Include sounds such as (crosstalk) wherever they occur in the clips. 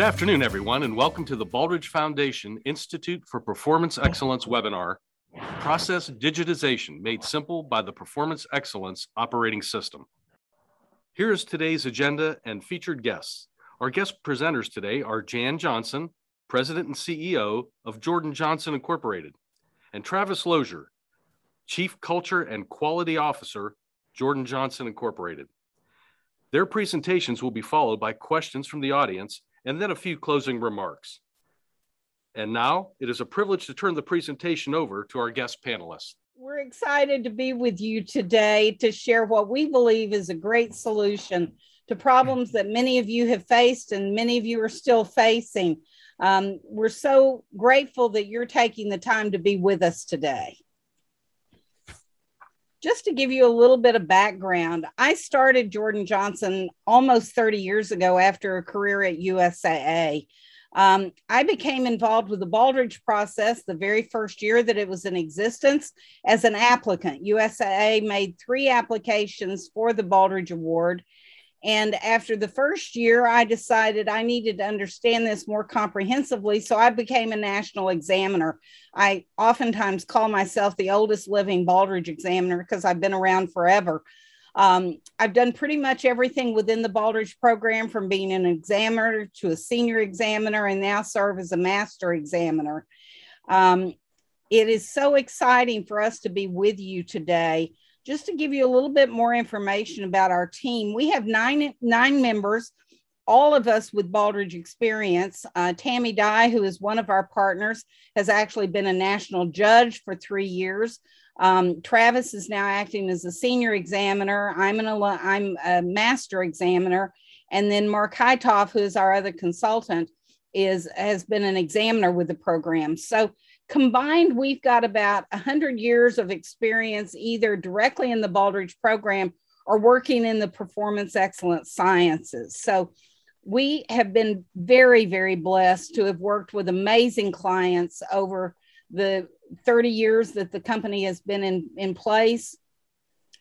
Good afternoon, everyone, and welcome to the Baldrige Foundation Institute for Performance Excellence webinar, Process Digitization Made Simple by the Performance Excellence Operating System. Here is today's agenda and featured guests. Our guest presenters today are Jan Johnson, President and CEO of Jordan Johnson Incorporated, and Travis Lozier, Chief Culture and Quality Officer, Jordan Johnson Incorporated. Their presentations will be followed by questions from the audience and then a few closing remarks. And now it is a privilege to turn the presentation over to our guest panelists. We're excited to be with you today to share what we believe is a great solution to problems that many of you have faced and many of you are still facing. Um, we're so grateful that you're taking the time to be with us today just to give you a little bit of background, I started Jordan Johnson almost 30 years ago after a career at USAA. Um, I became involved with the Baldrige process the very first year that it was in existence as an applicant. USAA made three applications for the Baldrige Award, and after the first year, I decided I needed to understand this more comprehensively. So I became a national examiner. I oftentimes call myself the oldest living Baldrige examiner because I've been around forever. Um, I've done pretty much everything within the Baldrige program from being an examiner to a senior examiner and now serve as a master examiner. Um, it is so exciting for us to be with you today just to give you a little bit more information about our team, we have nine nine members, all of us with Baldrige experience. Uh, Tammy Dye, who is one of our partners, has actually been a national judge for three years. Um, Travis is now acting as a senior examiner. I'm an I'm a master examiner, and then Mark Heitoff, who is our other consultant, is has been an examiner with the program. So Combined, we've got about 100 years of experience either directly in the Baldrige program or working in the performance excellence sciences. So we have been very, very blessed to have worked with amazing clients over the 30 years that the company has been in, in place.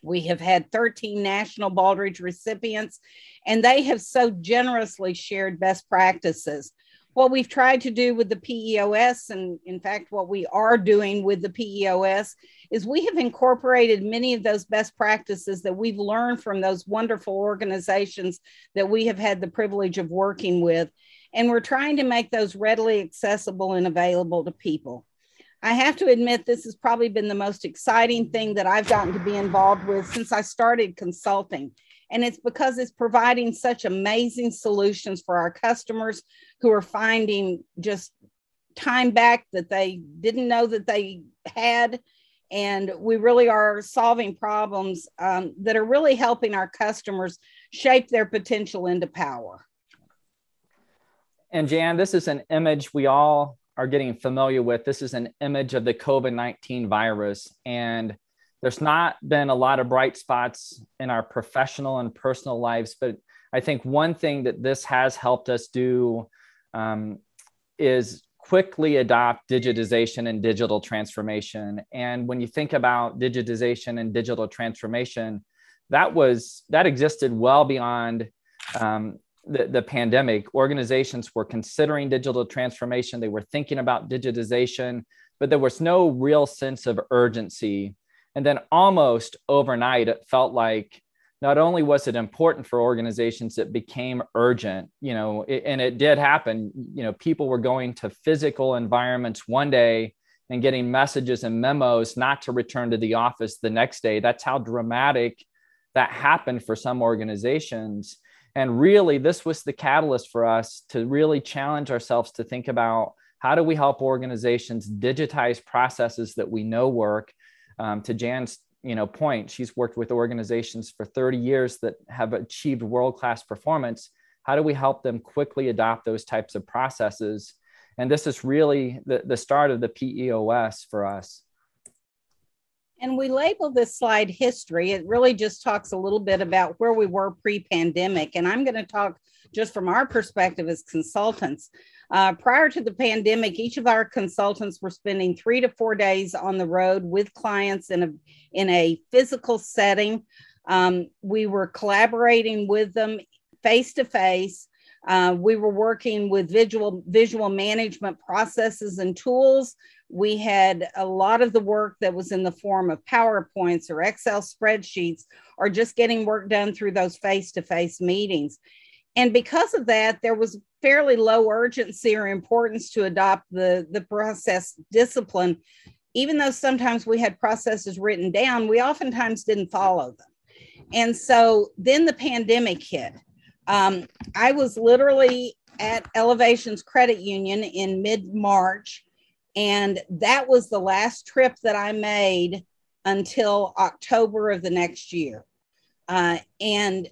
We have had 13 national Baldrige recipients, and they have so generously shared best practices what we've tried to do with the PEOS, and in fact, what we are doing with the PEOS, is we have incorporated many of those best practices that we've learned from those wonderful organizations that we have had the privilege of working with. And we're trying to make those readily accessible and available to people. I have to admit, this has probably been the most exciting thing that I've gotten to be involved with since I started consulting. And it's because it's providing such amazing solutions for our customers who are finding just time back that they didn't know that they had. And we really are solving problems um, that are really helping our customers shape their potential into power. And Jan, this is an image we all are getting familiar with. This is an image of the COVID 19 virus. And there's not been a lot of bright spots in our professional and personal lives, but I think one thing that this has helped us do um, is quickly adopt digitization and digital transformation. And when you think about digitization and digital transformation, that was that existed well beyond um, the, the pandemic. Organizations were considering digital transformation. They were thinking about digitization, but there was no real sense of urgency and then almost overnight, it felt like not only was it important for organizations, it became urgent, you know, it, and it did happen. You know, people were going to physical environments one day and getting messages and memos not to return to the office the next day. That's how dramatic that happened for some organizations. And really, this was the catalyst for us to really challenge ourselves to think about how do we help organizations digitize processes that we know work um, to Jan's you know point, she's worked with organizations for 30 years that have achieved world-class performance. How do we help them quickly adopt those types of processes? And this is really the, the start of the PEOS for us. And we label this slide history. It really just talks a little bit about where we were pre pandemic. And I'm going to talk just from our perspective as consultants. Uh, prior to the pandemic, each of our consultants were spending three to four days on the road with clients in a in a physical setting. Um, we were collaborating with them face to face. We were working with visual visual management processes and tools. We had a lot of the work that was in the form of PowerPoints or Excel spreadsheets, or just getting work done through those face to face meetings. And because of that, there was fairly low urgency or importance to adopt the, the process discipline. Even though sometimes we had processes written down, we oftentimes didn't follow them. And so then the pandemic hit. Um, I was literally at Elevations Credit Union in mid March, and that was the last trip that I made until October of the next year. Uh, and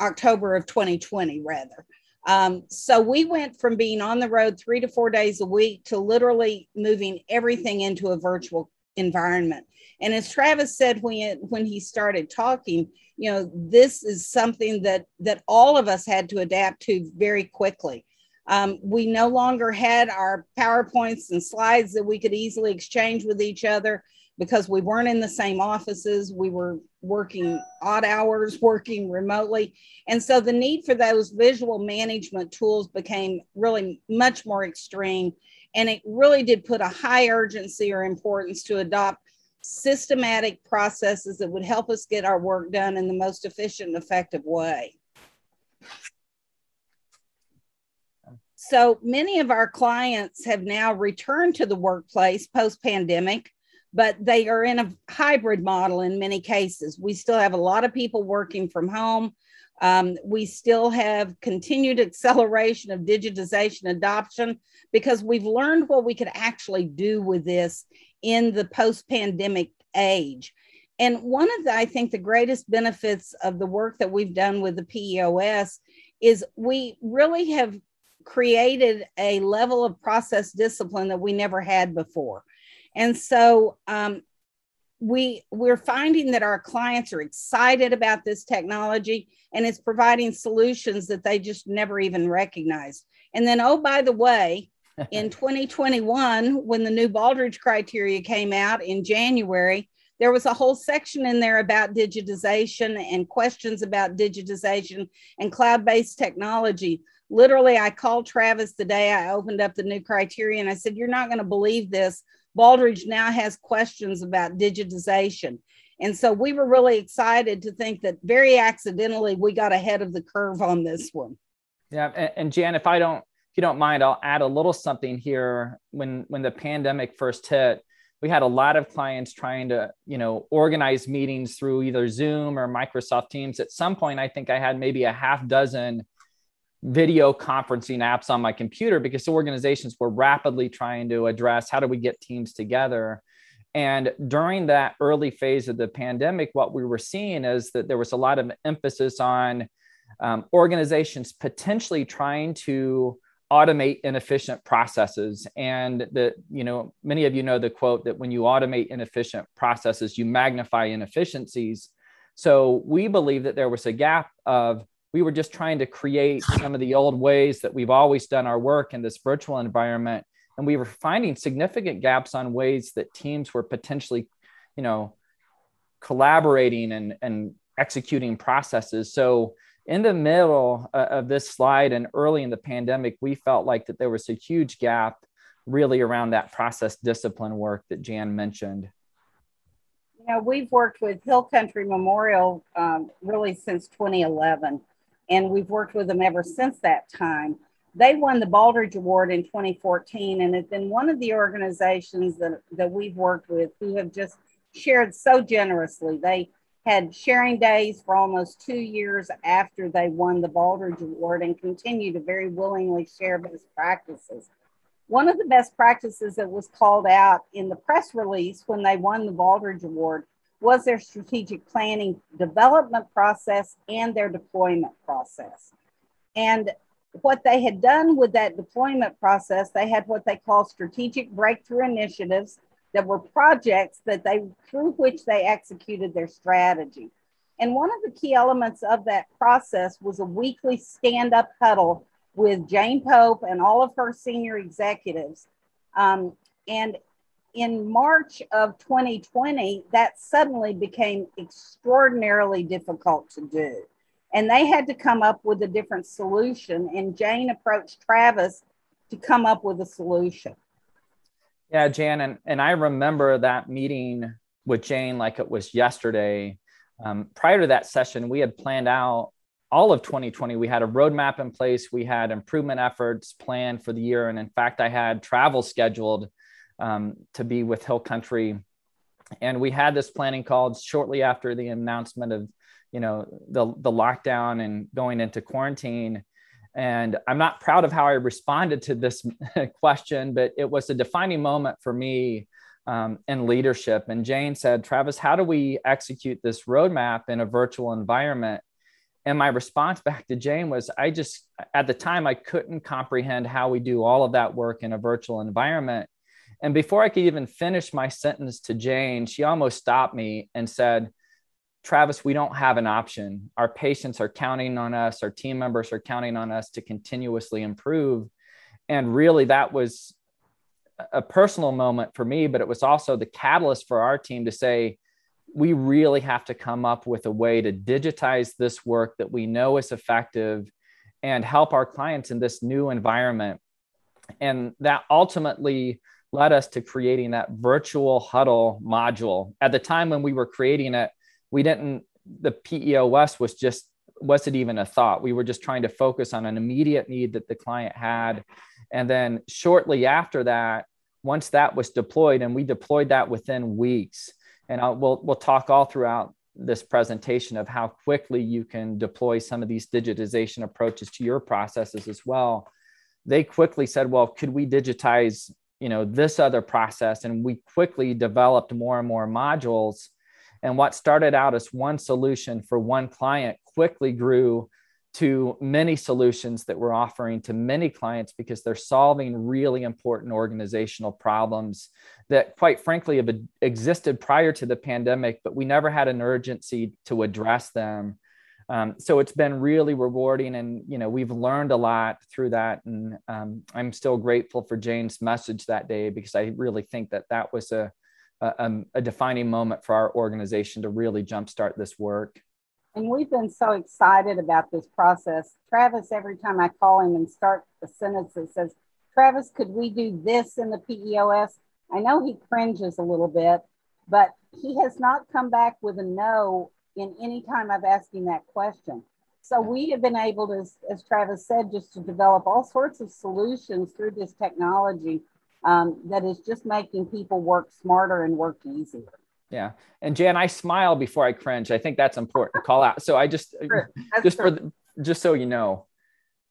October of 2020, rather. Um, so we went from being on the road three to four days a week to literally moving everything into a virtual environment. And as Travis said when when he started talking, you know, this is something that that all of us had to adapt to very quickly. Um, we no longer had our PowerPoints and slides that we could easily exchange with each other because we weren't in the same offices. We were working odd hours, (laughs) working remotely. And so the need for those visual management tools became really much more extreme. And it really did put a high urgency or importance to adopt systematic processes that would help us get our work done in the most efficient and effective way. So many of our clients have now returned to the workplace post pandemic but they are in a hybrid model in many cases. We still have a lot of people working from home. Um, we still have continued (laughs) acceleration of digitization adoption because we've learned what we could actually do with this in the post pandemic age. And one of the, I think, the greatest benefits of the work that we've done with the PEOS is we really have created a level of process discipline that we never had before. And so um, we we're finding that our clients are excited about this technology and it's providing solutions that they just never even recognized. And then, oh, by the way, in (laughs) 2021, when the new Baldrige criteria came out in January, there was a whole section in there about digitization and questions about digitization and cloud based technology. Literally, I called Travis the day I opened up the new criteria and I said, You're not going to believe this. Baldrige now has questions about digitization. And so we were really excited to think that very accidentally we got ahead of the curve on this one. Yeah, and, and Jan, if I don't, if you don't mind, I'll add a little something here. When when the pandemic first hit, we had a lot of clients trying to, you know, organize meetings through either Zoom or Microsoft Teams. At some point, I think I had maybe a half dozen video conferencing apps on my computer because organizations were rapidly trying to address how do we get teams together. And during that early phase of the pandemic, what we were seeing is that there was a lot of emphasis on um, organizations potentially trying to automate inefficient processes and that you know many of you know the quote that when you automate inefficient processes you magnify inefficiencies so we believe that there was a gap of we were just trying to create some of the old ways that we've always done our work in this virtual environment. And we were finding significant gaps on ways that teams were potentially you know collaborating and, and executing processes. So in the middle uh, of this slide and early in the pandemic we felt like that there was a huge gap really around that process discipline work that jan mentioned. Know we've worked with hill country memorial um, really since 2011 and we've worked with them ever since that time. They won the Baldrige Award in 2014 and have been one of the organizations that, that we've worked with who have just shared so generously. They had sharing days for almost two years after they won the Baldrige Award and continue to very willingly share best practices. One of the best practices that was called out in the press release when they won the Baldrige Award was their strategic planning development process and their deployment process. And what they had done with that deployment process, they had what they call strategic breakthrough initiatives that were projects that they through which they executed their strategy. And one of the key elements of that process was a weekly stand-up huddle with Jane Pope and all of her senior executives. Um, and in March of 2020, that suddenly became extraordinarily difficult to do. and they had to come up with a different solution. And Jane approached Travis to come up with a solution. Yeah, Jan, and, and I remember that meeting with Jane like it was yesterday. Um, prior to that session, we had planned out all of 2020. We had a roadmap in place, we had improvement efforts planned for the year. And in fact, I had travel scheduled um, to be with Hill Country. And we had this planning called shortly after the announcement of you know the the lockdown and going into quarantine. And i'm not proud of how i responded to this (laughs) question but it was a defining moment for me um, in leadership. And jane said travis how do we execute this roadmap in a virtual environment? And my response back to jane was i just at the time i couldn't comprehend how we do all of that work in a virtual environment and before i could even finish my sentence to jane she almost stopped me and said Travis, we don't have an option. Our patients are counting on us, our team members are counting on us to continuously improve. And really, that was a personal moment for me, but it was also the catalyst for our team to say, we really have to come up with a way to digitize this work that we know is effective and help our clients in this new environment. And that ultimately led us to creating that virtual huddle module. At the time when we were creating it, we didn't the PEOS was just wasn't even a thought. We were just trying to focus on an immediate need that the client had. And then shortly after that, once that was deployed, and we deployed that within weeks, and I'll, we'll, we'll talk all throughout this presentation of how quickly you can deploy some of these digitization approaches to your processes as well. They quickly said, well, could we digitize, you know, this other process? And we quickly developed more and more modules and what started out as one solution for one client quickly grew to many solutions that we're offering to many clients because they're solving really important organizational problems that quite frankly have existed prior to the pandemic but we never had an urgency to address them um, so it's been really rewarding and you know we've learned a lot through that and um, i'm still grateful for jane's message that day because i really think that that was a a, um, a defining moment for our organization to really jumpstart this work. And we've been so excited about this process. Travis, every time I call him and start the sentence that says, Travis, could we do this in the PEOS? I know he cringes a little bit, but he has not come back with a no in any time I've asked that question. So we have been able to, as Travis said, just to develop all sorts of solutions through this technology um, that is just making people work smarter and work easier. Yeah. And Jan, I smile before I cringe. I think that's important to call out. So I just, (laughs) just true. for, the, just so you know.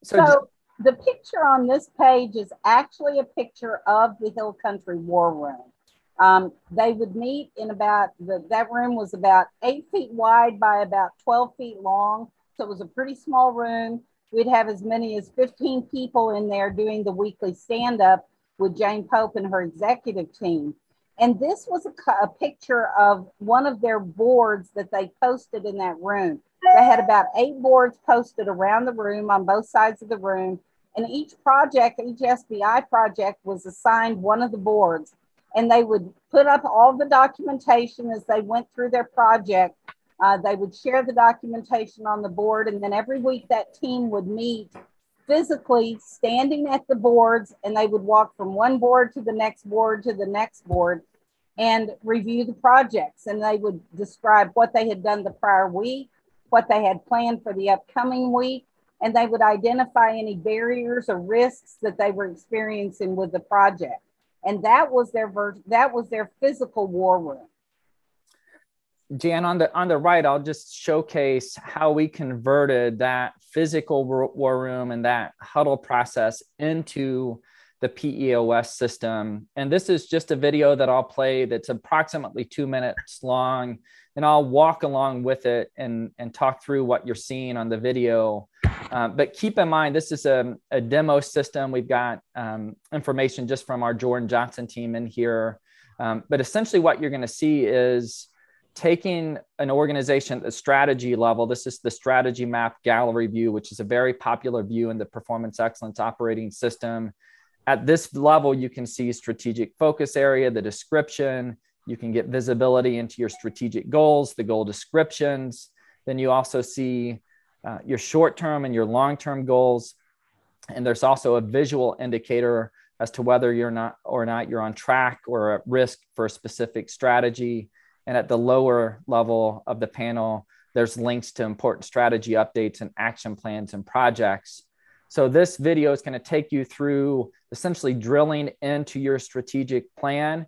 So, so the picture on this page is actually a picture of the Hill Country War Room. Um, they would meet in about the, that room was about eight feet wide by about 12 feet long. So it was a pretty small room. We'd have as many as 15 people in there doing the weekly stand up with Jane Pope and her executive team. And this was a, a, picture of one of their boards that they posted in that room. They had about eight boards posted around the room on both sides of the room. And each project, each SBI project was assigned one of the boards. And they would put up all the documentation as they went through their project. Uh, they would share the documentation on the board. And then every week that team would meet physically standing at the boards and they would walk from one board to the next board to the next board and review the projects and they would describe what they had done the prior week what they had planned for the upcoming week and they would identify any barriers or risks that they were experiencing with the project and that was their ver- that was their physical war room. Jan, on the on the right, I'll just showcase how we converted that physical war room and that huddle process into the PEOS system. And this is just a video that I'll play that's approximately two minutes long. And I'll walk along with it and, and talk through what you're seeing on the video. Uh, but keep in mind, this is a, a demo system. We've got um, information just from our Jordan Johnson team in here. Um, but essentially, what you're going to see is taking an organization at the strategy level, this is the strategy map gallery view, which is a very popular view in the performance excellence operating system. At this level, you can see strategic focus area, the description. You can get visibility into your strategic goals, the goal descriptions. Then you also see uh, your short term and your long term goals. And there's also a visual indicator as to whether you're not or not you're on track or at risk for a specific strategy. And at the lower level of the panel, there's links to important strategy updates and action plans and projects. So this video is going to take you through essentially drilling into your strategic plan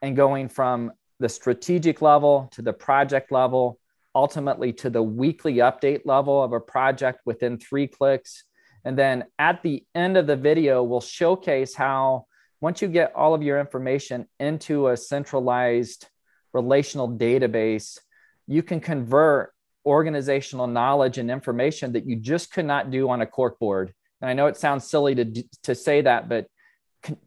and going from the strategic level to the project level, ultimately to the weekly update level of a project within three clicks. And then at the end of the video, we'll showcase how once you get all of your information into a centralized relational database, you can convert organizational knowledge and information that you just could not do on a corkboard. And I know it sounds silly to, to say that, but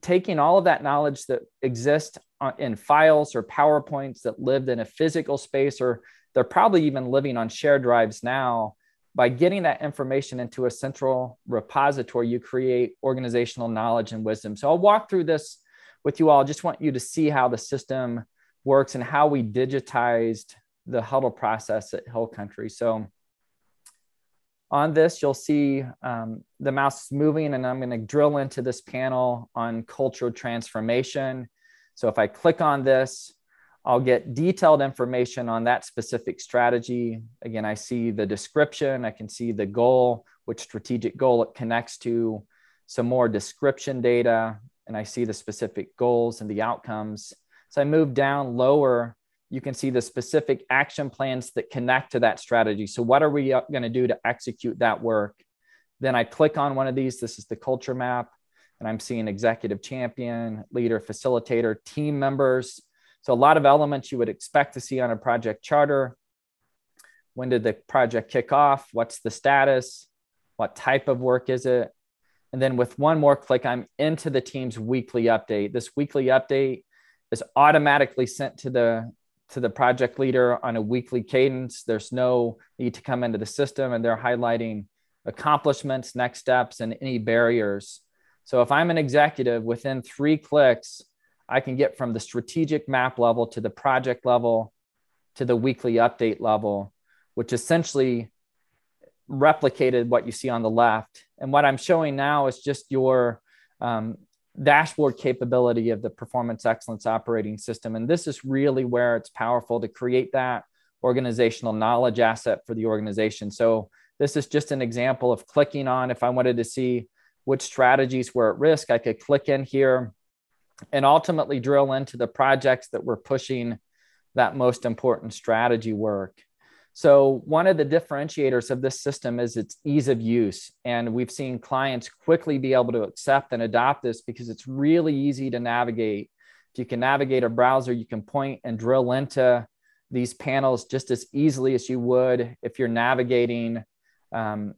taking all of that knowledge that exists in files or PowerPoints that lived in a physical space, or they're probably even living on shared drives now, by getting that information into a central repository, you create organizational knowledge and wisdom. So I'll walk through this with you all. I just want you to see how the system works and how we digitized the huddle process at Hill Country. So on this, you'll see um, the mouse is moving and I'm going to drill into this panel on cultural transformation. So if I click on this, I'll get detailed information on that specific strategy. Again, I see the description, I can see the goal, which strategic goal it connects to, some more description data, and I see the specific goals and the outcomes. So I move down lower, you can see the specific action plans that connect to that strategy. So, what are we uh, going to do to execute that work? Then I click on one of these. This is the culture map, and I'm seeing executive champion, leader, facilitator, team members so a lot of elements you would expect to see on a project charter. When did the project kick off? What's the status? What type of work is it? And then with one more click, I'm into the team's weekly update. This weekly update is automatically sent to the to the project leader on a weekly cadence. There's no need to come into the system, and they're highlighting accomplishments, next steps, and any barriers. So if I'm an executive, within three clicks, I can get from the strategic map level to the project level to the weekly update level, which essentially replicated what you see on the left. And what I'm showing now is just your um, dashboard capability of the performance excellence operating system. And this is really where it's powerful to create that organizational knowledge asset for the organization. So this is just an example of clicking on if I wanted to see which strategies were at risk, I could click in here and ultimately drill into the projects that were pushing that most important strategy work. So, one of the differentiators of this system is its ease of use. And we've seen clients quickly be able to accept and adopt this because it's really easy to navigate. If you can navigate a browser, you can point and drill into these panels just as easily as you would if you're navigating um,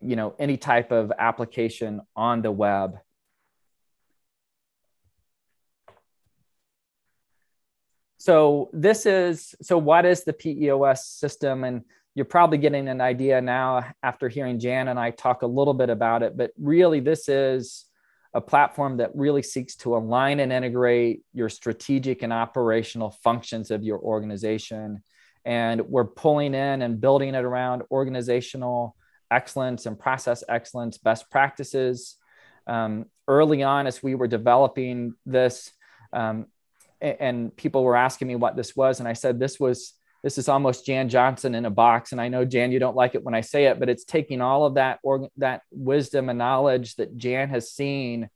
you know any type of application on the web so this is so what is the PEOS system? And you're probably getting an idea now after hearing Jan and I talk a little bit about it. But really, this is a platform that really seeks to align and integrate your strategic and operational functions of your organization. And we're pulling in and building it around organizational excellence and process excellence best practices. Um, early on, as we were developing this, um, and people were asking me what this was and i said this was this is almost jan johnson in a box and i know jan you don't like it when i say it but it's taking all of that or that wisdom and knowledge that jan has seen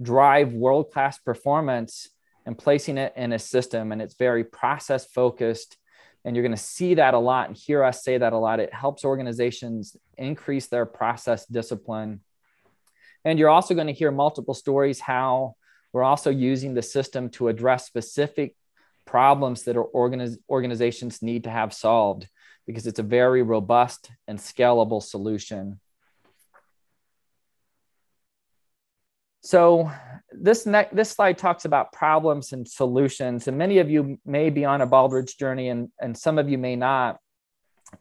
drive world class performance and placing it in a system and it's very process focused and you're going to see that a lot and hear us say that a lot. It helps organizations increase their process discipline. And you're also going to hear multiple stories how we're also using the system to address specific problems that organiz- organizations need to have solved because it's a very robust and scalable solution. So this ne- this slide talks about problems and solutions, and many of you may be on a Baldrige journey, and, and some of you may not.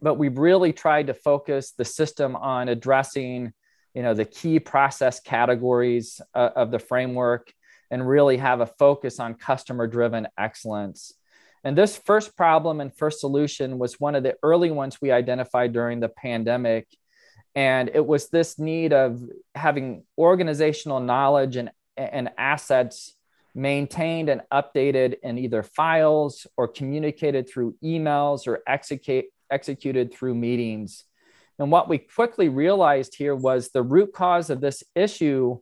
But we've really tried to focus the system on addressing, you know, the key process categories uh, of the framework and really have a focus on customer driven excellence. And this first problem and first solution was one of the early ones we identified during the pandemic. And it was this need of having organizational knowledge and, and assets maintained and updated in either files or communicated through emails or execute, executed through meetings. And what we quickly realized here was the root cause of this issue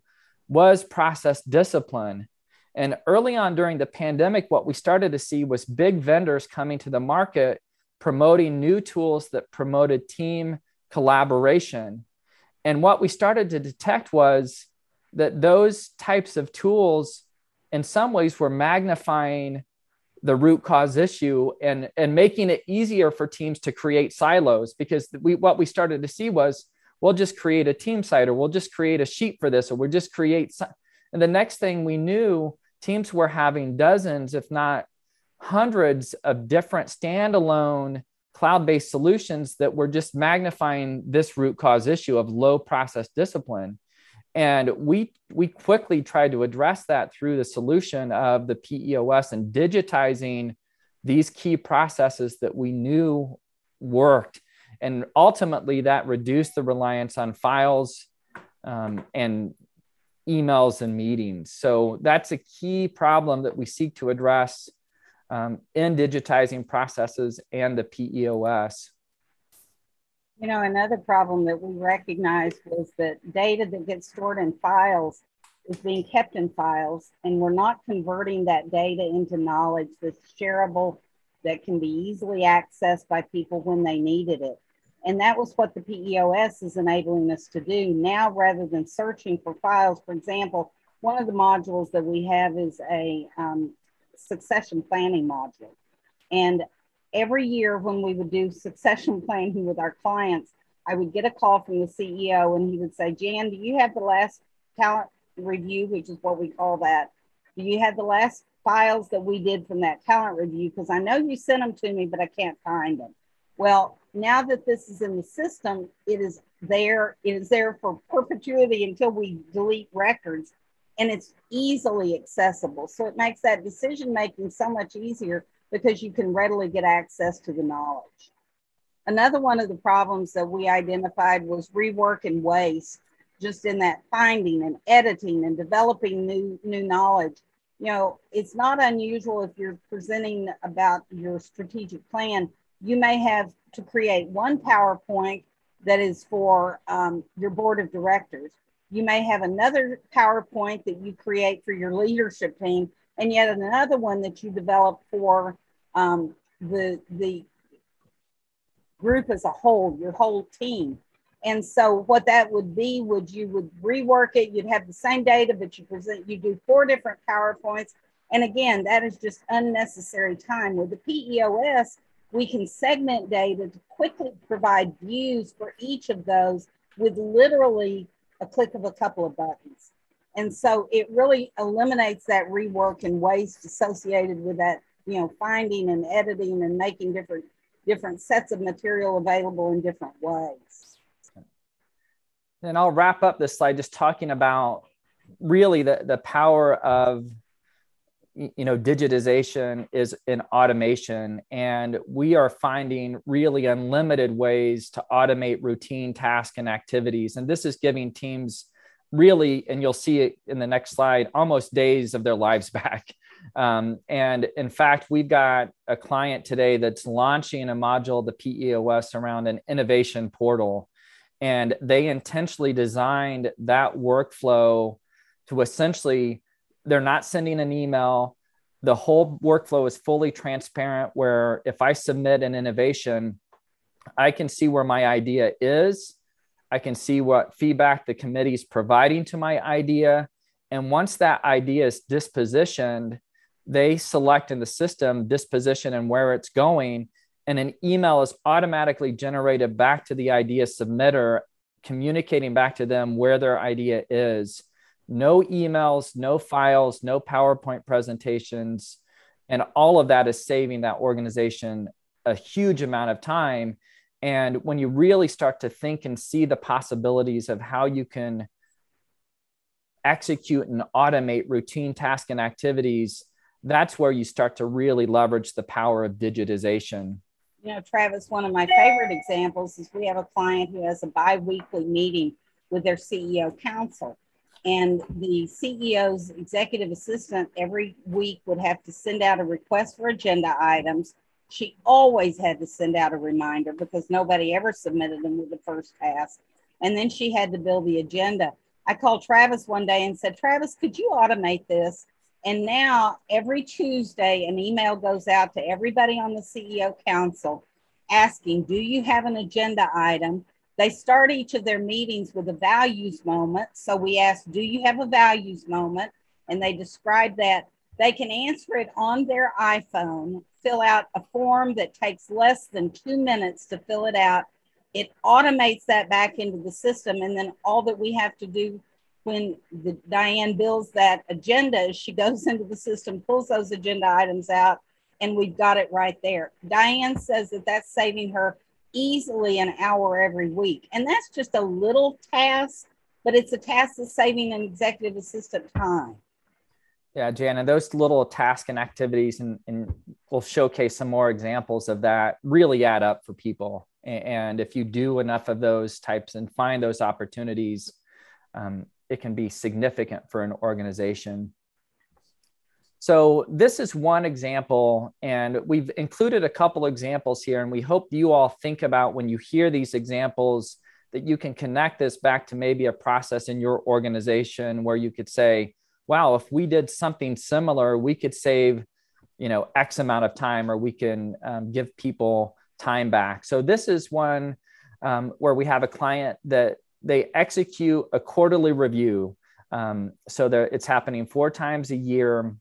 was process discipline. And early on during the pandemic, what we started to see was big vendors coming to the market promoting new tools that promoted team collaboration. And what we started to detect was that those types of tools, in some ways, were magnifying the root cause issue and, and making it easier for teams to create silos because we, what we started to see was we'll just create a team site or we'll just create a sheet for this or we'll just create and the next thing we knew teams were having dozens if not hundreds of different standalone cloud-based solutions that were just magnifying this root cause issue of low process discipline. And we we quickly tried to address that through the solution of the PEOS and digitizing these key processes that we knew worked and ultimately that reduced the reliance on files um, and emails and meetings so that's a key problem that we seek to address um, in digitizing processes and the PEOS. You know, another problem that we recognized was that data that gets stored in files is being kept in files, and we're not converting that data into knowledge that's shareable, that can be easily accessed by people when they needed it. And that was what the PEOS is enabling us to do now rather than searching for files. For example, one of the modules that we have is a um, succession planning module. And every year when we would do succession (laughs) planning with our clients, I would get a call from the CEO and he would say, Jan, do you have the last talent review, which is what we call that? Do you have the last files that we did from that talent review? Because I know you sent them to me, but I can't find them. Well, now that this is in the system, it is there. It is there for perpetuity until we delete records and it's easily accessible. So it makes that decision making so much easier because you can readily get access to the knowledge. Another one of the problems that we identified was rework and waste, just in that finding and editing and developing new, new knowledge. You know, it's not unusual if you're presenting about your strategic plan, you may have to create one PowerPoint that is for um, your board of directors you may have another PowerPoint that you create for your leadership team, and yet another one that you develop for um, the the group as a whole, your whole team. And so what that would be would you would rework it, you'd have the same data, but you present you do four different PowerPoints. And again, that is just unnecessary time. With the PEOS, we can segment data to quickly provide views for each of those with literally a click of a couple of buttons. And so it really eliminates that rework and waste associated with that, you know, finding and editing and making different different sets of material available in different ways. And I'll wrap up this slide just talking about really the, the power of you know digitization is in automation and we are finding really unlimited ways to automate routine tasks and activities. And this is giving teams really and you'll see it in the next slide almost days of their lives (laughs) back. Um, and in fact we've got a client today that's launching a module the peos around an innovation portal. And they intentionally designed that workflow to essentially they're not sending an email. The whole workflow is fully transparent, where if I submit an innovation, I can see where my idea is. I can see what feedback the committee is providing to my idea. And once that idea is dispositioned, they select in the system disposition and where it's going. And an email is automatically generated back to the idea submitter, communicating back to them where their idea is no emails, no files, no PowerPoint presentations. And all of that is saving that organization a huge amount of time. And when you really start to think and see the possibilities of how you can execute and automate routine tasks and activities, that's where you start to really leverage the power of digitization. You know, Travis, one of my favorite examples is we have a client who has a bi weekly meeting with their CEO council. And the CEO's executive assistant every week would have to send out a request for agenda items. She always had to send out a reminder because nobody ever submitted them with the first pass. And then she had to build the agenda. I called Travis one day and said, Travis, could you automate this? And now every Tuesday, an email goes out to everybody on the CEO council asking, Do you have an agenda item? They start each of their meetings with a values moment. So we ask, Do you have a values moment? And they describe that. They can answer it on their iPhone, fill out a form that takes less than two minutes to fill it out. It automates that back into the system. And then all that we have to do when the, Diane builds that agenda, she (laughs) goes into the system, pulls those agenda items out, and we've got it right there. Diane says that that's saving her easily an hour every week. And that's just a little task, but it's a task that's saving an executive assistant time. Yeah, Jan, and those little tasks and activities, and, and we'll showcase some more examples of that, really add up for people. And if you do enough of those types and find those opportunities, um, it can be significant for an organization. So this is one example, and we've included a couple examples here, and we hope you all think about when you hear these examples that you can connect this back to maybe a process in your organization where you could say, wow, if we did something similar, we could save, you know, X amount of time, or we can um, give people time back. So this is one um, where we have a client that they execute a quarterly review. Um, so it's happening four times a year.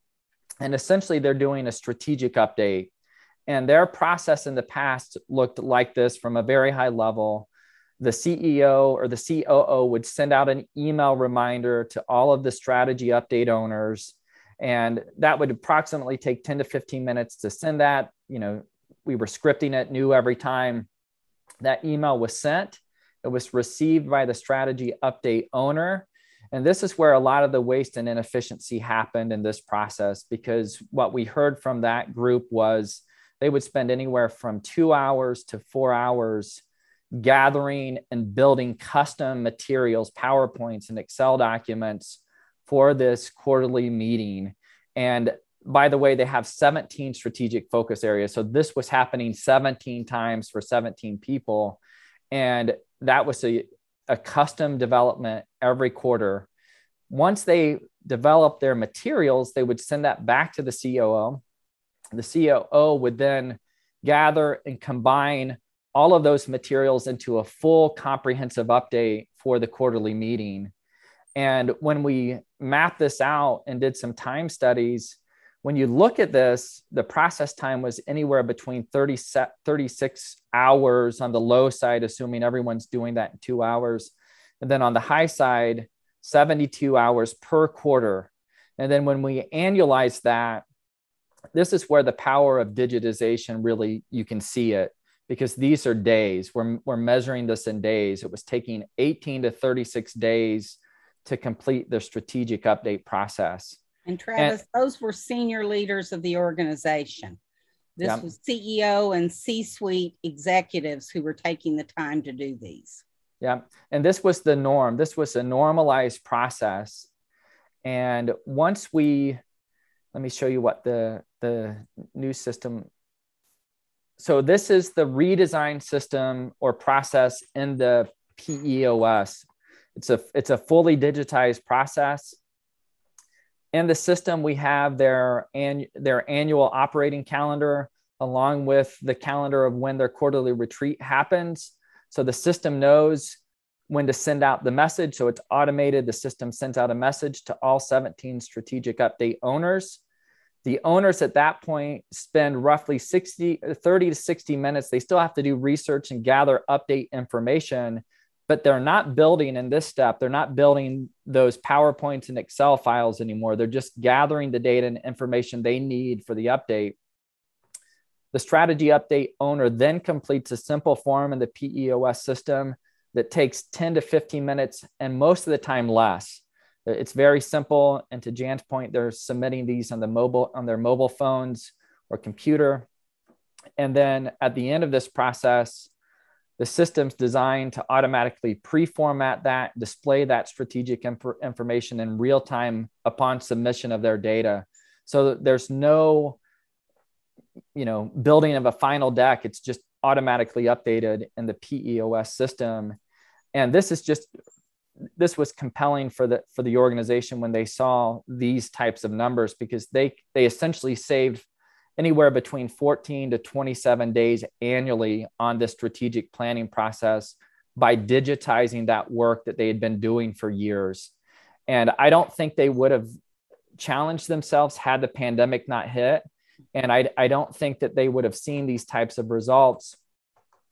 And essentially, they're doing a strategic update. And their process in the past looked like this from a very high level. The CEO or the COO would send out an email reminder to all of the strategy update owners. And that would approximately take 10 to 15 minutes to send that. You know, we were scripting it, new every time that email was sent. It was received by the strategy update owner. And this is where a lot of the waste and inefficiency happened in this process because what we heard from that group was they would spend anywhere from two hours to four hours gathering and building custom materials, PowerPoints, and Excel documents for this quarterly meeting. And by the way, they have 17 strategic focus areas. So this was happening 17 times for 17 people. And that was a, a custom development every quarter. Once they developed their materials, they would send that back to the COO. The COO would then gather and combine all of those materials into a full comprehensive update for the quarterly meeting. And when we mapped this out and did some time studies, when you look at this, the process time was anywhere between 30, 36 hours on the low side, assuming everyone's doing that in two hours. And then on the high side, 72 hours per quarter. And then when we annualize that, this is where the power of digitization really, you can see it because these are days. We're, we're measuring this in days. It was taking 18 to 36 days to complete the strategic update process. And Travis, and, those were senior leaders of the organization. This yeah. was CEO and C suite executives who were taking the time to do these. Yeah. And this was the norm. This was a normalized process. And once we, let me show you what the, the new system. So this is the redesign system or process in the PEOS. It's a, it's a fully digitized process in the system, we have their, their annual operating calendar along with the calendar of when their quarterly retreat happens. So the system knows when to send out the message. So it's automated. The system sends out a message to all 17 strategic update owners. The owners at that point spend roughly 60, 30 to 60 minutes. They still have to do research and gather update information but they're not building in this step. They're not building those powerpoints and excel files anymore. They're just gathering the data and information they need for the update. The strategy update owner then completes a simple form in the peos system that takes 10 to 15 minutes and most of the time less. It's very simple and to jan's point they're submitting these on the mobile on their mobile phones or computer. And then at the end of this process, the system's designed to automatically pre-format that, display that strategic inf- information in real time upon submission of their data. So there's no, you know, building of a final deck. It's just automatically updated in the PEOS system. And this is just this was compelling for the for the organization when they saw these types of numbers because they they essentially saved anywhere between 14 to 27 days annually on this strategic planning process by digitizing that work that they had been doing for years. And I don't think they would have challenged themselves had the pandemic not hit. And I, I don't think that they would have seen these types of results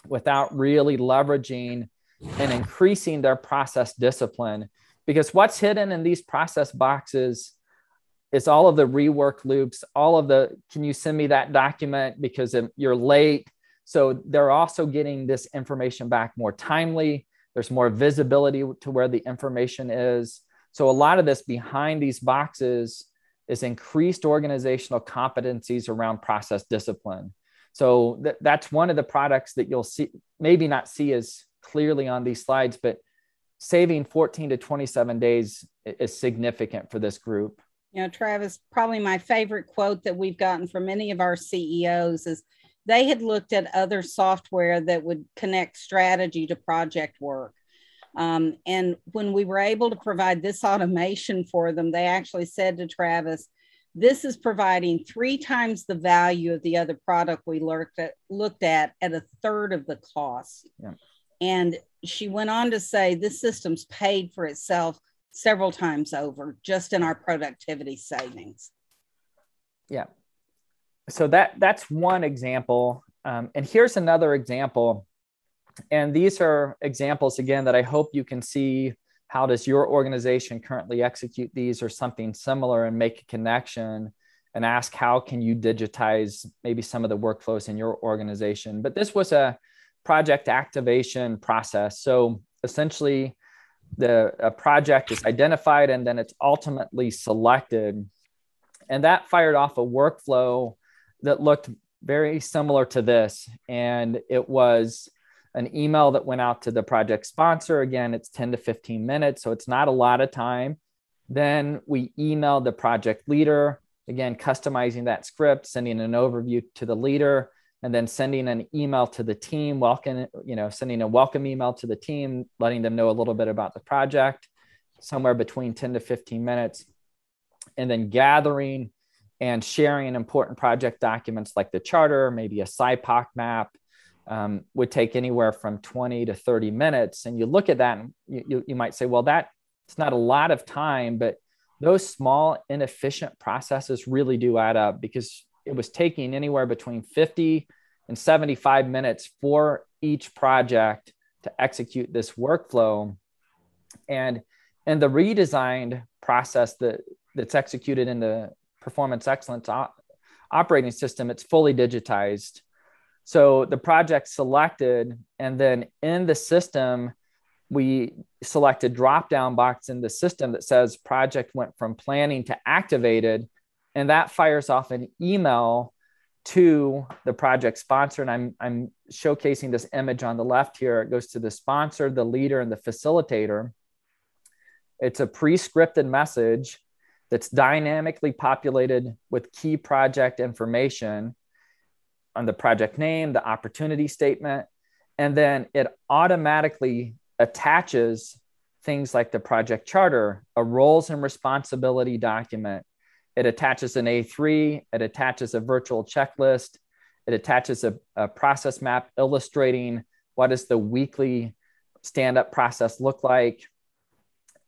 without really leveraging and increasing their process discipline. Because what's hidden in these process boxes it's all of the rework loops, all of the, can you send me that document because you're late? So they're also getting this information back more timely. There's more visibility to where the information is. So a lot of this behind these boxes is increased organizational competencies around process discipline. So th- that's one of the products that you'll see, maybe not see as clearly on these slides, but saving 14 to 27 days is significant for this group. You know, Travis, probably my favorite quote that we've gotten from any of our CEOs is they had looked at other software that would connect strategy to project work. Um, and when we were able to provide this automation for them, they actually said to Travis, this is providing three times the value of the other product we looked at, looked at at a third of the cost. Yeah. And she went on to say this system's paid for itself several times over just in our productivity savings. Yeah. So that that's one example. Um, and here's another example. And these are examples again that I hope you can see how does your organization currently execute these or something similar and make a connection and ask how can you digitize maybe some of the workflows in your organization. But this was a project activation process. So essentially the project is identified and then it's ultimately selected. And that fired off a workflow that looked very similar to this. And it was an email that went out to the project sponsor. Again, it's 10 to 15 minutes, so it's not a lot of time. Then we emailed the project leader, again, customizing that script, sending an overview to the leader and then sending an email to the team, welcome, you know, sending a welcome email to the team, letting them know a little bit about the project, somewhere between 10 to 15 minutes, and then gathering and sharing important project documents like the charter, maybe a SIPOC map, um, would take anywhere from 20 to 30 minutes. And you look at that and you, you, you might say, well, that it's not a lot of time, but those small inefficient processes really do add up because it was taking anywhere between 50 and 75 minutes for each project to execute this workflow. And and the redesigned process that that's executed in the performance excellence op- operating system, it's fully digitized. So the project selected, and then in the system, we select a drop down box in the system that says project went from planning to activated and that fires off an email to the project sponsor. And I'm, I'm showcasing this image on the left here. It goes to the sponsor, the leader, and the facilitator. It's a pre scripted message that's dynamically populated with key project information on the project name, the opportunity statement, and then it automatically attaches things like the project charter, a roles and responsibility document, it attaches an A3, it attaches a virtual checklist, it attaches a, a process map illustrating what does the weekly stand-up process look like.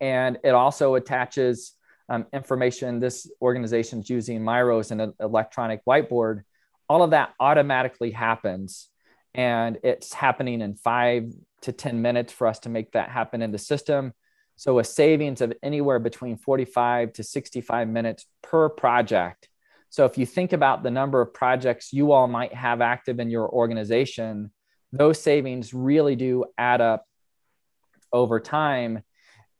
And it also attaches um, information. This organization is using Miro as an electronic whiteboard. All of that automatically happens. And it's happening in five to 10 minutes for us to make that happen in the system. So a savings of anywhere between 45 to 65 minutes per project. So if you think about the number of projects you all might have active in your organization, those savings really do add up over time.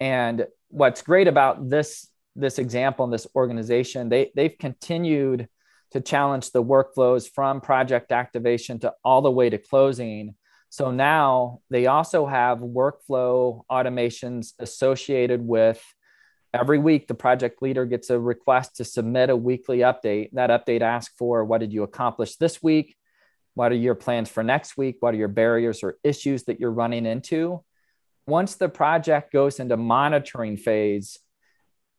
And what's great about this this example in this organization, they they've continued to challenge the workflows from project activation to all the way to closing. So now they also have workflow automations associated with every week the project leader gets a request to submit a weekly update. That update asks for what did you accomplish this week? What are your plans for next week? What are your barriers or issues that you're running into? Once the project goes into monitoring phase,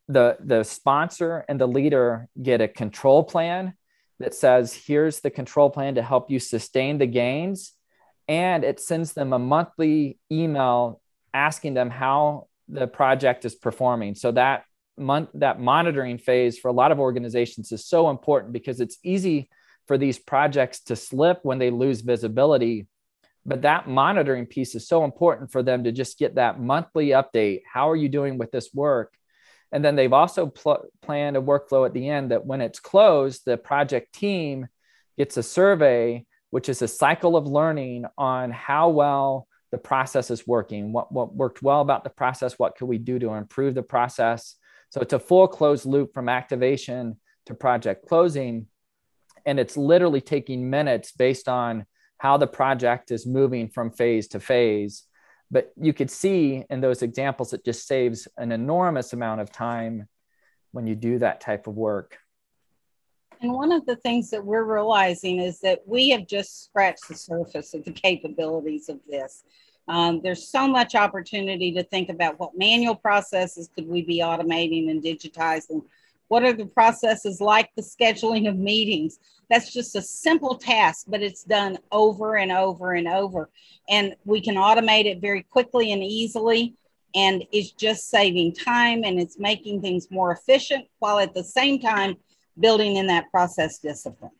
the, the sponsor and the leader get a control plan that says, here's the control plan to help you sustain the gains. And it sends them a monthly email asking them how the project is performing. So that month, that monitoring phase for a lot of organizations is so important because it's easy for these projects to slip when they lose visibility. But that monitoring piece is so important for them to just get that monthly update. How are you doing with this work? And then they've also pl- planned a workflow at the end that when it's closed, the project team gets a survey, which is a cycle of learning on how well the process is working, what, what worked well about the process, what could we do to improve the process. So it's a full closed loop from activation to project closing. And it's literally taking minutes based on how the project is moving from phase to phase. But you could see in those examples, it just saves an enormous amount of time when you do that type of work. And one of the things that we're realizing is that we have just scratched the surface of the capabilities of this. Um, there's so much opportunity to think about what manual processes could we be automating and digitizing what are the processes like the scheduling of meetings? That's just a simple task, but it's done over and over and over. And we can automate it very quickly and easily. And it's just saving time and it's making things more efficient while at the same time building in that process discipline.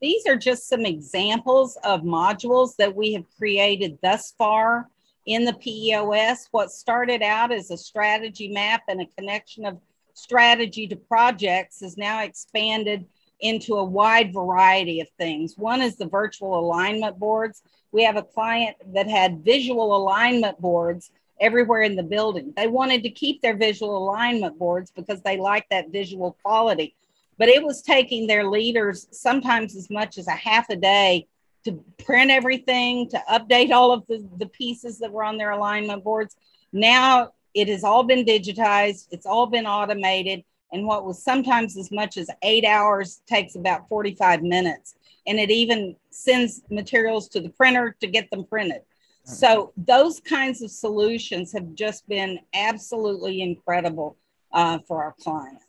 These are just some examples of modules that we have created thus far in the PEOS. What started out as a strategy map and a connection of strategy to projects is now expanded into a wide variety of things. One is the virtual alignment boards. We have a client that had visual alignment boards everywhere in the building. They wanted to keep their visual alignment boards because they like that visual quality. But it was taking their leaders sometimes as much as a half a day to print everything, to update all of the, the pieces that were on their alignment boards. Now it has all been digitized, it's all been automated. And what was sometimes as much as eight hours takes about 45 minutes. And it even sends materials to the printer to get them printed. So, those kinds of solutions have just been absolutely incredible uh, for our clients.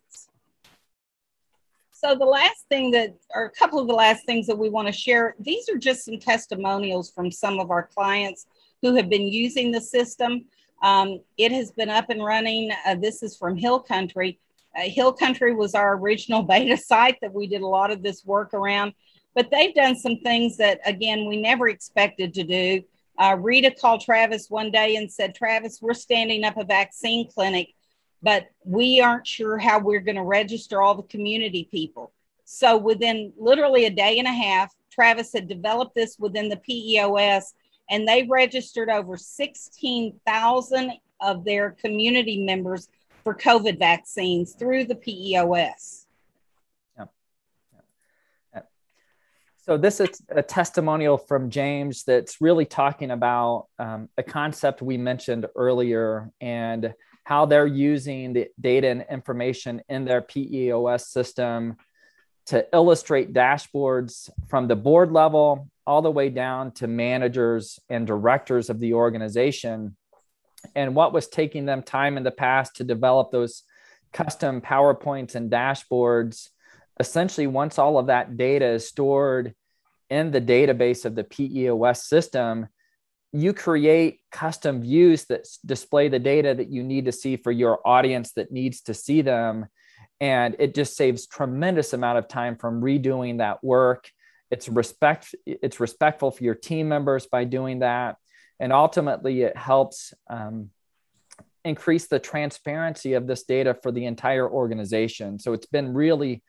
So the last thing that, or a couple of the last things that we want to share, these are just some testimonials from some of our clients who have been using the system. Um, it has been up and running. Uh, this is from Hill Country. Uh, Hill Country was our original (laughs) beta site that we did a lot of this work around, but they've done some things that, again, we never expected to do. Uh, Rita called Travis one day and said, Travis, we're standing up a vaccine clinic but we aren't sure how we're going to register all the community people. So within literally a day and a half, Travis had developed this within the PEOS and they registered over 16,000 of their community members for COVID vaccines through the PEOS. So this is a testimonial from James that's really talking about um, a concept we mentioned earlier and how they're using the data and information in their PEOS system to illustrate dashboards from the board level all the way down to managers and directors of the organization. And what was taking them time in the past to develop those custom PowerPoints and dashboards, essentially, once all of that data is stored in the database of the PEOS system, you create custom views that display the data that you need to see for your audience that needs to see them. And it just saves tremendous amount of time from redoing that work. It's respect it's respectful for your team members by doing that. And ultimately it helps um, increase the transparency of this data for the entire organization. So it's been really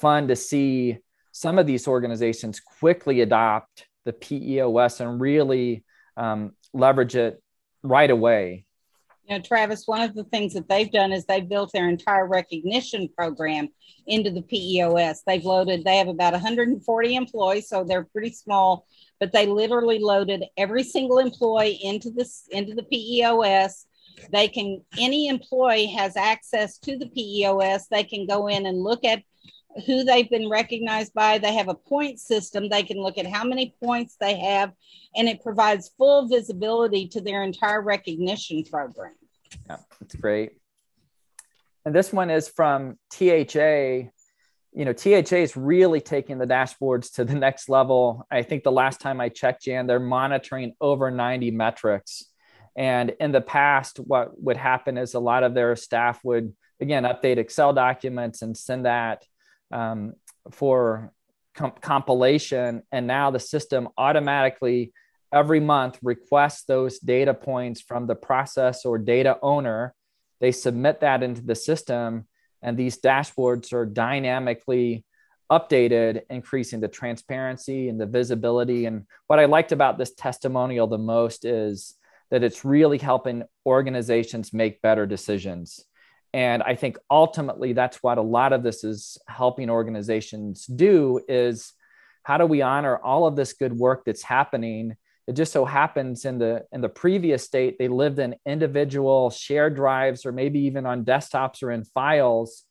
fun to see some of these organizations quickly adopt the PEOS and really um, leverage it right away. You know, Travis, one of the things that they've done is they've built their entire recognition program into the PEOS. They've loaded, they have about 140 employees, so they're pretty small, but they literally loaded every single employee into this into the PEOS. They can any employee has access to the PEOS. They can go in and look at who they've been recognized by. They have a point system. They can look at how many points they have, and it provides full visibility to their entire recognition program. Yeah, that's great. And this one is from THA. You know, THA is really taking the dashboards to the next level. I think the last time I checked, Jan, they're monitoring over 90 metrics. And in the past, what would happen is a lot of their staff would, again, update Excel documents and send that um, for com- compilation. And now the system automatically every month requests those data points from the process or data owner. They submit that into the system, and these dashboards are dynamically updated, increasing the transparency and the visibility. And what I liked about this testimonial the most is that it's really helping organizations make better decisions. And I think ultimately that's what a lot of this is helping organizations do is how do we honor all of this good work that's happening? It just so happens in the in the previous state they lived in individual shared drives or maybe even on desktops or in files.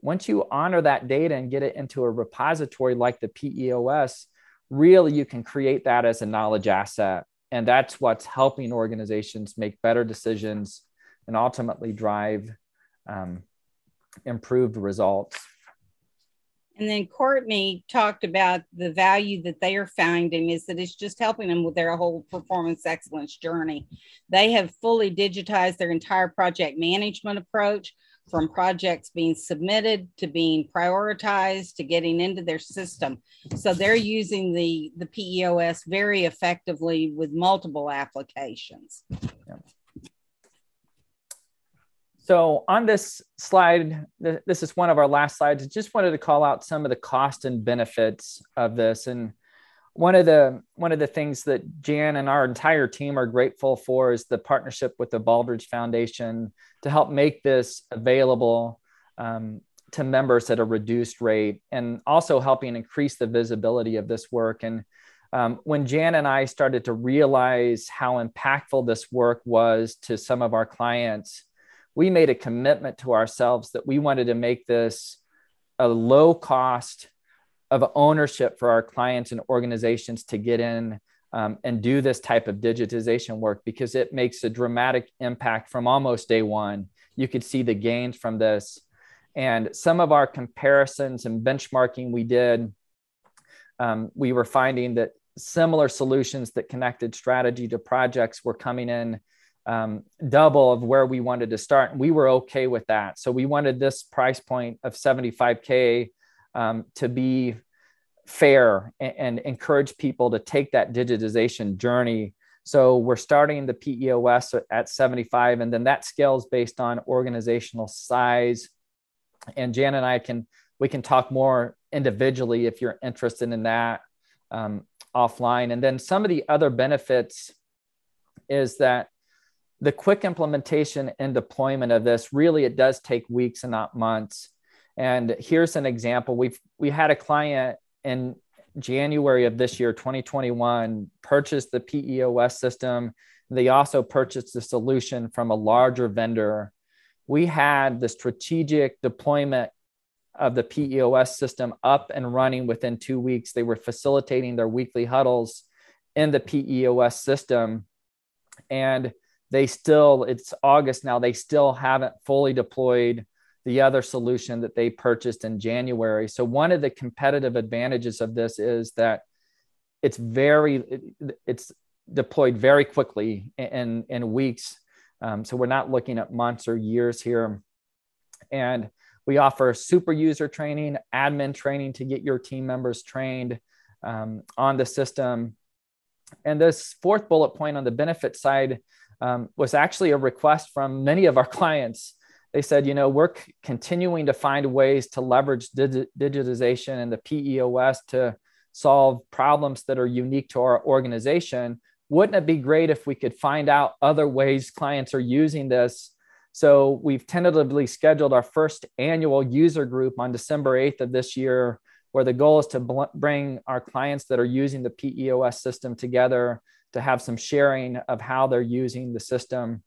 Once you honor that data and get it into a repository like the PEOS, really you can create that as a knowledge asset. And that's what's helping organizations make better decisions and ultimately drive um, improved results. And then Courtney talked about the value that they are finding is that it's just helping them with their whole performance excellence journey. They have fully digitized their entire project management approach from projects being submitted to being prioritized to getting into their system. So they're using the, the PEOS very effectively with multiple applications. So on this slide, this is one of our last slides. I just wanted to call out some of the cost and benefits of this. And one of the one of the things that Jan and our entire team are grateful for is the partnership with the Baldrige Foundation to help make this available um, to members at a reduced rate, and also helping increase the visibility of this work. And um, when Jan and I started to realize how impactful this work was to some of our clients, we made a commitment to ourselves that we wanted to make this a low cost of ownership for our clients and organizations to get in um, and do this type of digitization work because it makes a dramatic impact from almost day one. You could see the gains from this. And some of our comparisons and benchmarking we did, um, we were finding that similar solutions that connected strategy to projects were coming in um, double of where we wanted to start. And we were okay with that. So we wanted this price point of 75K um, to be fair and, and, encourage people to take that digitization journey. So we're starting the PEOS at 75, and then that scales based on organizational size. And Jan and I can we can talk more individually if you're interested in that um, offline. And then some of the other benefits is that the quick implementation and deployment of this really it does take weeks and not months. And here's an example. We've we had a client in january of this year 2021 purchased the peos system. They also purchased the solution from a larger vendor. We had the strategic deployment of the peos system up and running within two weeks. They were facilitating their weekly huddles in the peos system. And they still it's august now they still haven't fully deployed the other solution that they purchased in january. So one of the competitive advantages of this is that it's very it's deployed very quickly in in weeks. Um, so we're not looking at months or years here. And we offer super user training admin training to get your team members trained um, on the system. And this fourth bullet point on the benefit side um, was actually a request from many of our (laughs) clients. They said, you know, we're c- continuing to find ways to leverage digi- digitization and the PEOS to solve problems that are unique to our organization. wouldn't it be great if we could find out other ways clients are using this? So we've tentatively scheduled our first annual user group on December 8th of this year, where the goal is to bl- bring our clients that are using the PEOS system together to have some sharing of how they're using the system.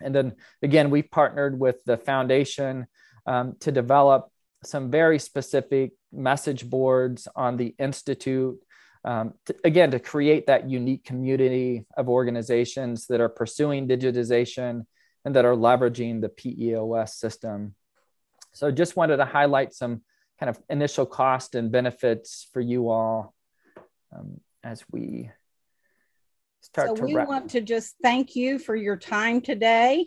And then again, we've partnered with the foundation um, to develop some very specific message boards on the Institute. Um, to, again, to create that unique community of organizations that are pursuing digitization and that are leveraging the PEOS system. So, just wanted to highlight some kind of initial cost and benefits for you all um, as we start so to. we wrap. want to just thank you for your time today.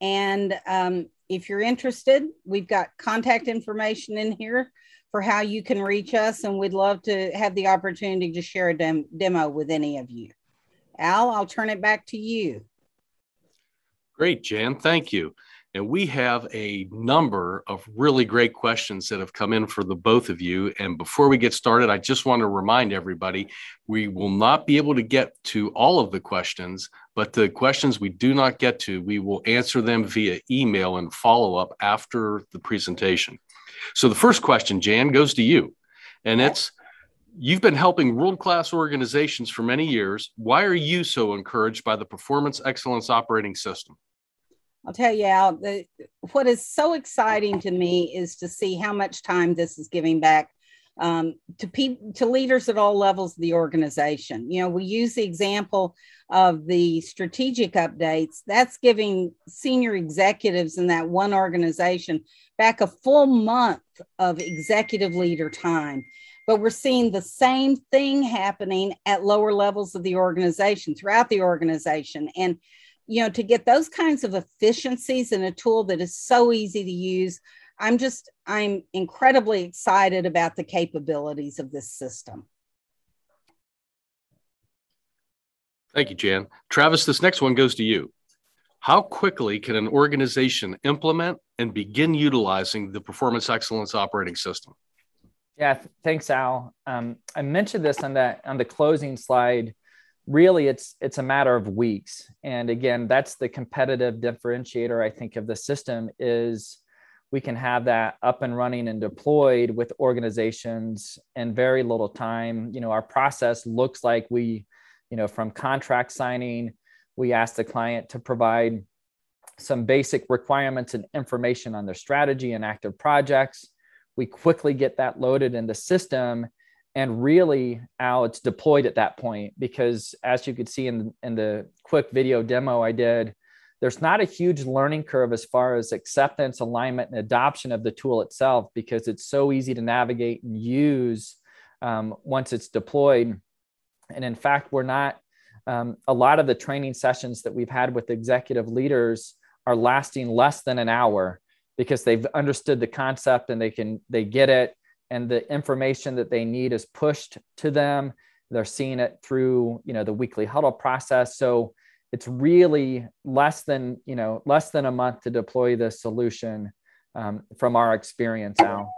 And um, if you're interested, we've got contact information in here for how you can reach us, and we'd love to have the opportunity to share a dem- demo with any of you. Al, I'll turn it back to you. Great, Jan. Thank you. And we have a number of really great questions that have come in for the both of you. And before we get started, I just want to remind everybody we will not be able to get to all of the questions, but the questions we do not get to, we will answer them via email and follow up after the presentation. So the first question, Jan, goes to you. And it's You've been helping world class organizations for many years. Why are you so encouraged by the Performance Excellence Operating System? I'll tell you, Al, the, what is so exciting to me is to see how much time this is giving back um, to people, to leaders at all levels of the organization. You know, we use the example of the strategic updates. That's giving senior executives in that one organization back a full month of executive leader time. But we're seeing the same thing happening at lower levels of the organization, throughout the organization. And you know, to get those kinds of efficiencies in a tool that is so easy to use, I'm just, I'm incredibly excited about the capabilities of this system. Thank you, Jan. Travis, this next one goes to you. How quickly can an organization implement and begin utilizing the Performance Excellence Operating System? Yeah, thanks, Al. Um, I mentioned this on that on the closing slide really it's it's a matter of weeks. And again that's the competitive differentiator i think of the system is we can have that up and running and deployed with organizations in very little time. You know our process looks like we you know from contract signing we ask the client to provide some basic requirements and information on their strategy and active projects. We quickly get that loaded in the system and really Al, it's deployed at that point because as you could see in, in the quick video demo I did, there's not a huge learning curve as far as acceptance, alignment, and adoption of the tool itself because it's so easy to navigate and use um, once it's deployed. And in fact, we're not, um, a lot of the training sessions that we've had with executive leaders are lasting less than an hour because they've understood the concept and they can, they get it and the information that they need is pushed to them. They're seeing it through you know the weekly huddle process. So it's really less than you know less than a month to deploy the solution um, from our experience al.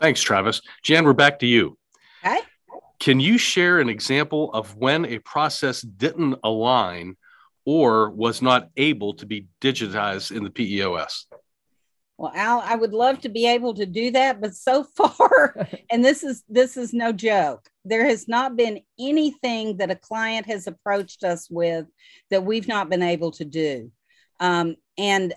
Thanks travis. Jan we're back to you. Okay. Can you share an example of when a process didn't align or was not able to be digitized in the peos well, Al, I would love to be able to do that, but so (laughs) far, (laughs) and this is this is no joke. There has not been anything that a client has approached us with that we've not been able to do. Um, and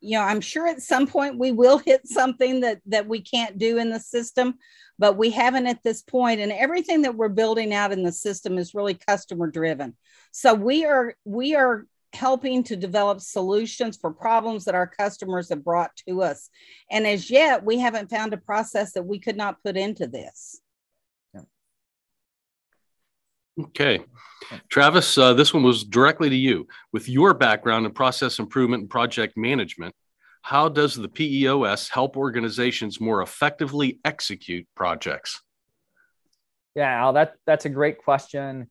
you know, I'm sure at some point we will hit something that that we can't do in the system, but we haven't at this point. And everything that we're building out in the system is really customer driven. So we are we are helping to develop solutions for problems that our customers have brought to us. And as yet, we haven't found a process that we could not put into this. Okay. Travis, uh, this one was directly to you. With your background in process improvement and project management, how does the PEOS help organizations more effectively execute projects? Yeah, Al, that, that's a great question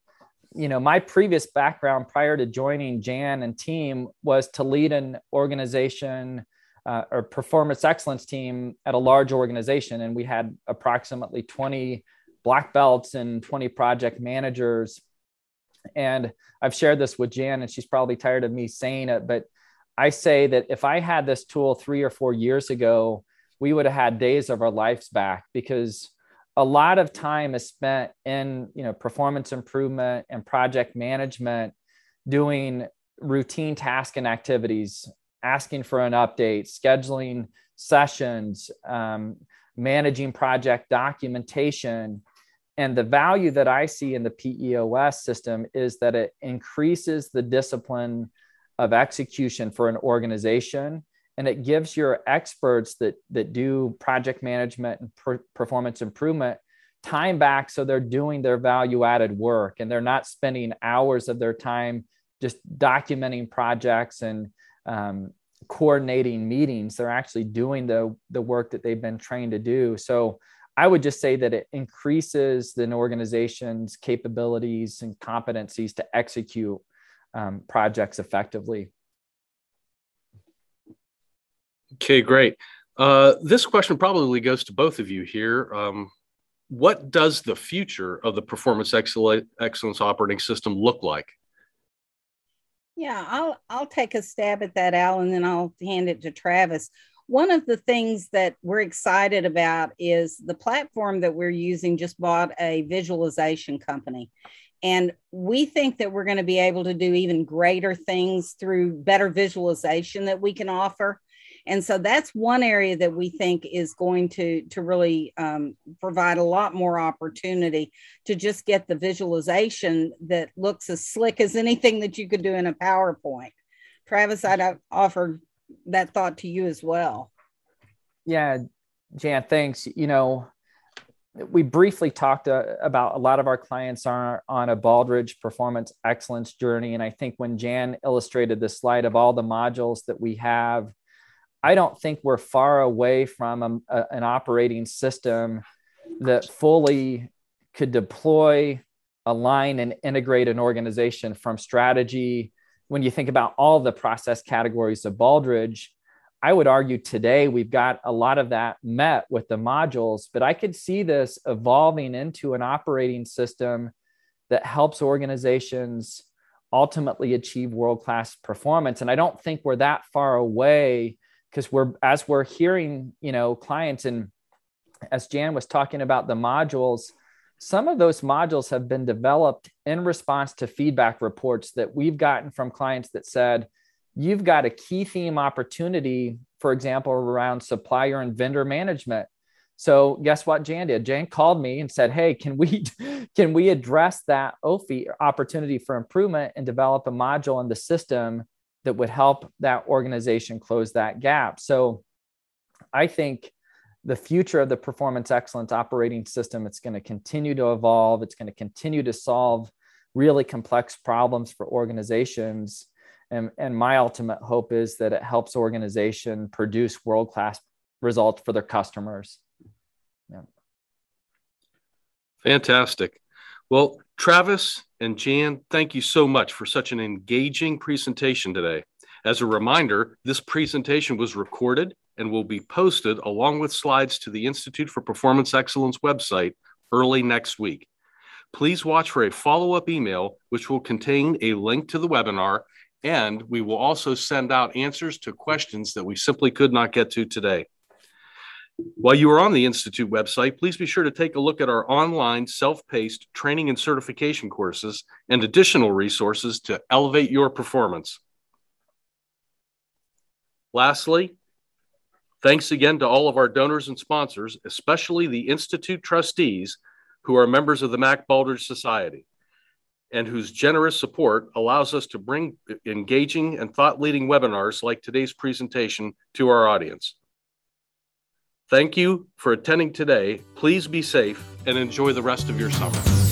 you know, my previous background prior to joining Jan and team was to lead an organization uh, or performance excellence team at a large organization. And we had approximately 20 black belts and 20 project managers. And I've shared this with Jan, and she's probably tired of me saying it, but I say that if I had this tool three or four years ago, we would have had days of our lives back because a lot of time is spent in you know performance improvement and project management doing routine task and activities asking for an update scheduling sessions um, managing project documentation. And the value that i see in the peos system is that it increases the discipline of execution for an organization and it gives your experts that that do project management and per- performance improvement time back so they're doing their value added work and they're not spending hours of their time just documenting projects and um, coordinating meetings. They're actually doing the the work that they've been trained to do. So i would just say that it increases an organization's capabilities and competencies to execute um, projects effectively Okay, great. Uh, this question probably goes to both of you here. Um, what does the future of the performance excellence operating system look like? Yeah, I'll I'll take a stab at that, Al, and then I'll hand it to Travis. One of the things that we're excited about is the platform that we're using just bought a visualization company. And we think that we're going to be able to do even greater things through better visualization that we can offer and so that's one area that we think is going to to really um, provide a lot more opportunity to just get the visualization that looks as slick as anything that you could do in a powerpoint. Travis i'd offer that thought to you as well. Yeah jan thanks. You know we briefly talked uh, about a lot of our clients are on a Baldrige performance excellence journey. And I think when Jan illustrated the slide of all the modules that we have I don't think we're far away from a, a, an operating system that fully could deploy, align, and integrate an organization from strategy. When you think about all the process categories of Baldrige, I would argue today we've got a lot of that met with the modules, but I could see this evolving into an operating system that helps organizations ultimately achieve world class performance. And I don't think we're that far away because we're as we're hearing you know clients and as jan was talking about the modules some of those modules have been developed in response to feedback reports that we've gotten from clients that said you've got a key theme opportunity for example around supplier and vendor management. So guess what jan did? Jan called me and said hey can we (laughs) can we address that OFI opportunity for improvement and develop a module in the system that would help that organization close that gap. So I think the future of the performance excellence operating system it's going to continue to evolve it's going to continue to solve really complex problems for organizations and, and my ultimate hope is that it helps organization produce world-class results for their customers yeah. fantastic well Travis and Jan, thank you so much for such an engaging presentation today. As a reminder, this presentation was recorded and will be posted along with slides to the Institute for Performance Excellence website early next week. Please watch for a follow-up email which will contain a link to the webinar and we will also send out answers to questions that we simply could not get to today. While you are on the Institute website, please be sure to take a look at our online self-paced training and certification courses and additional resources to elevate your performance. Lastly, thanks again to all of our donors and sponsors, especially the Institute trustees who are members of the Mac Baldrige Society and whose generous support allows us to bring engaging and thought-leading webinars like today's presentation to our audience. Thank you for attending today. Please be safe and enjoy the rest of your summer.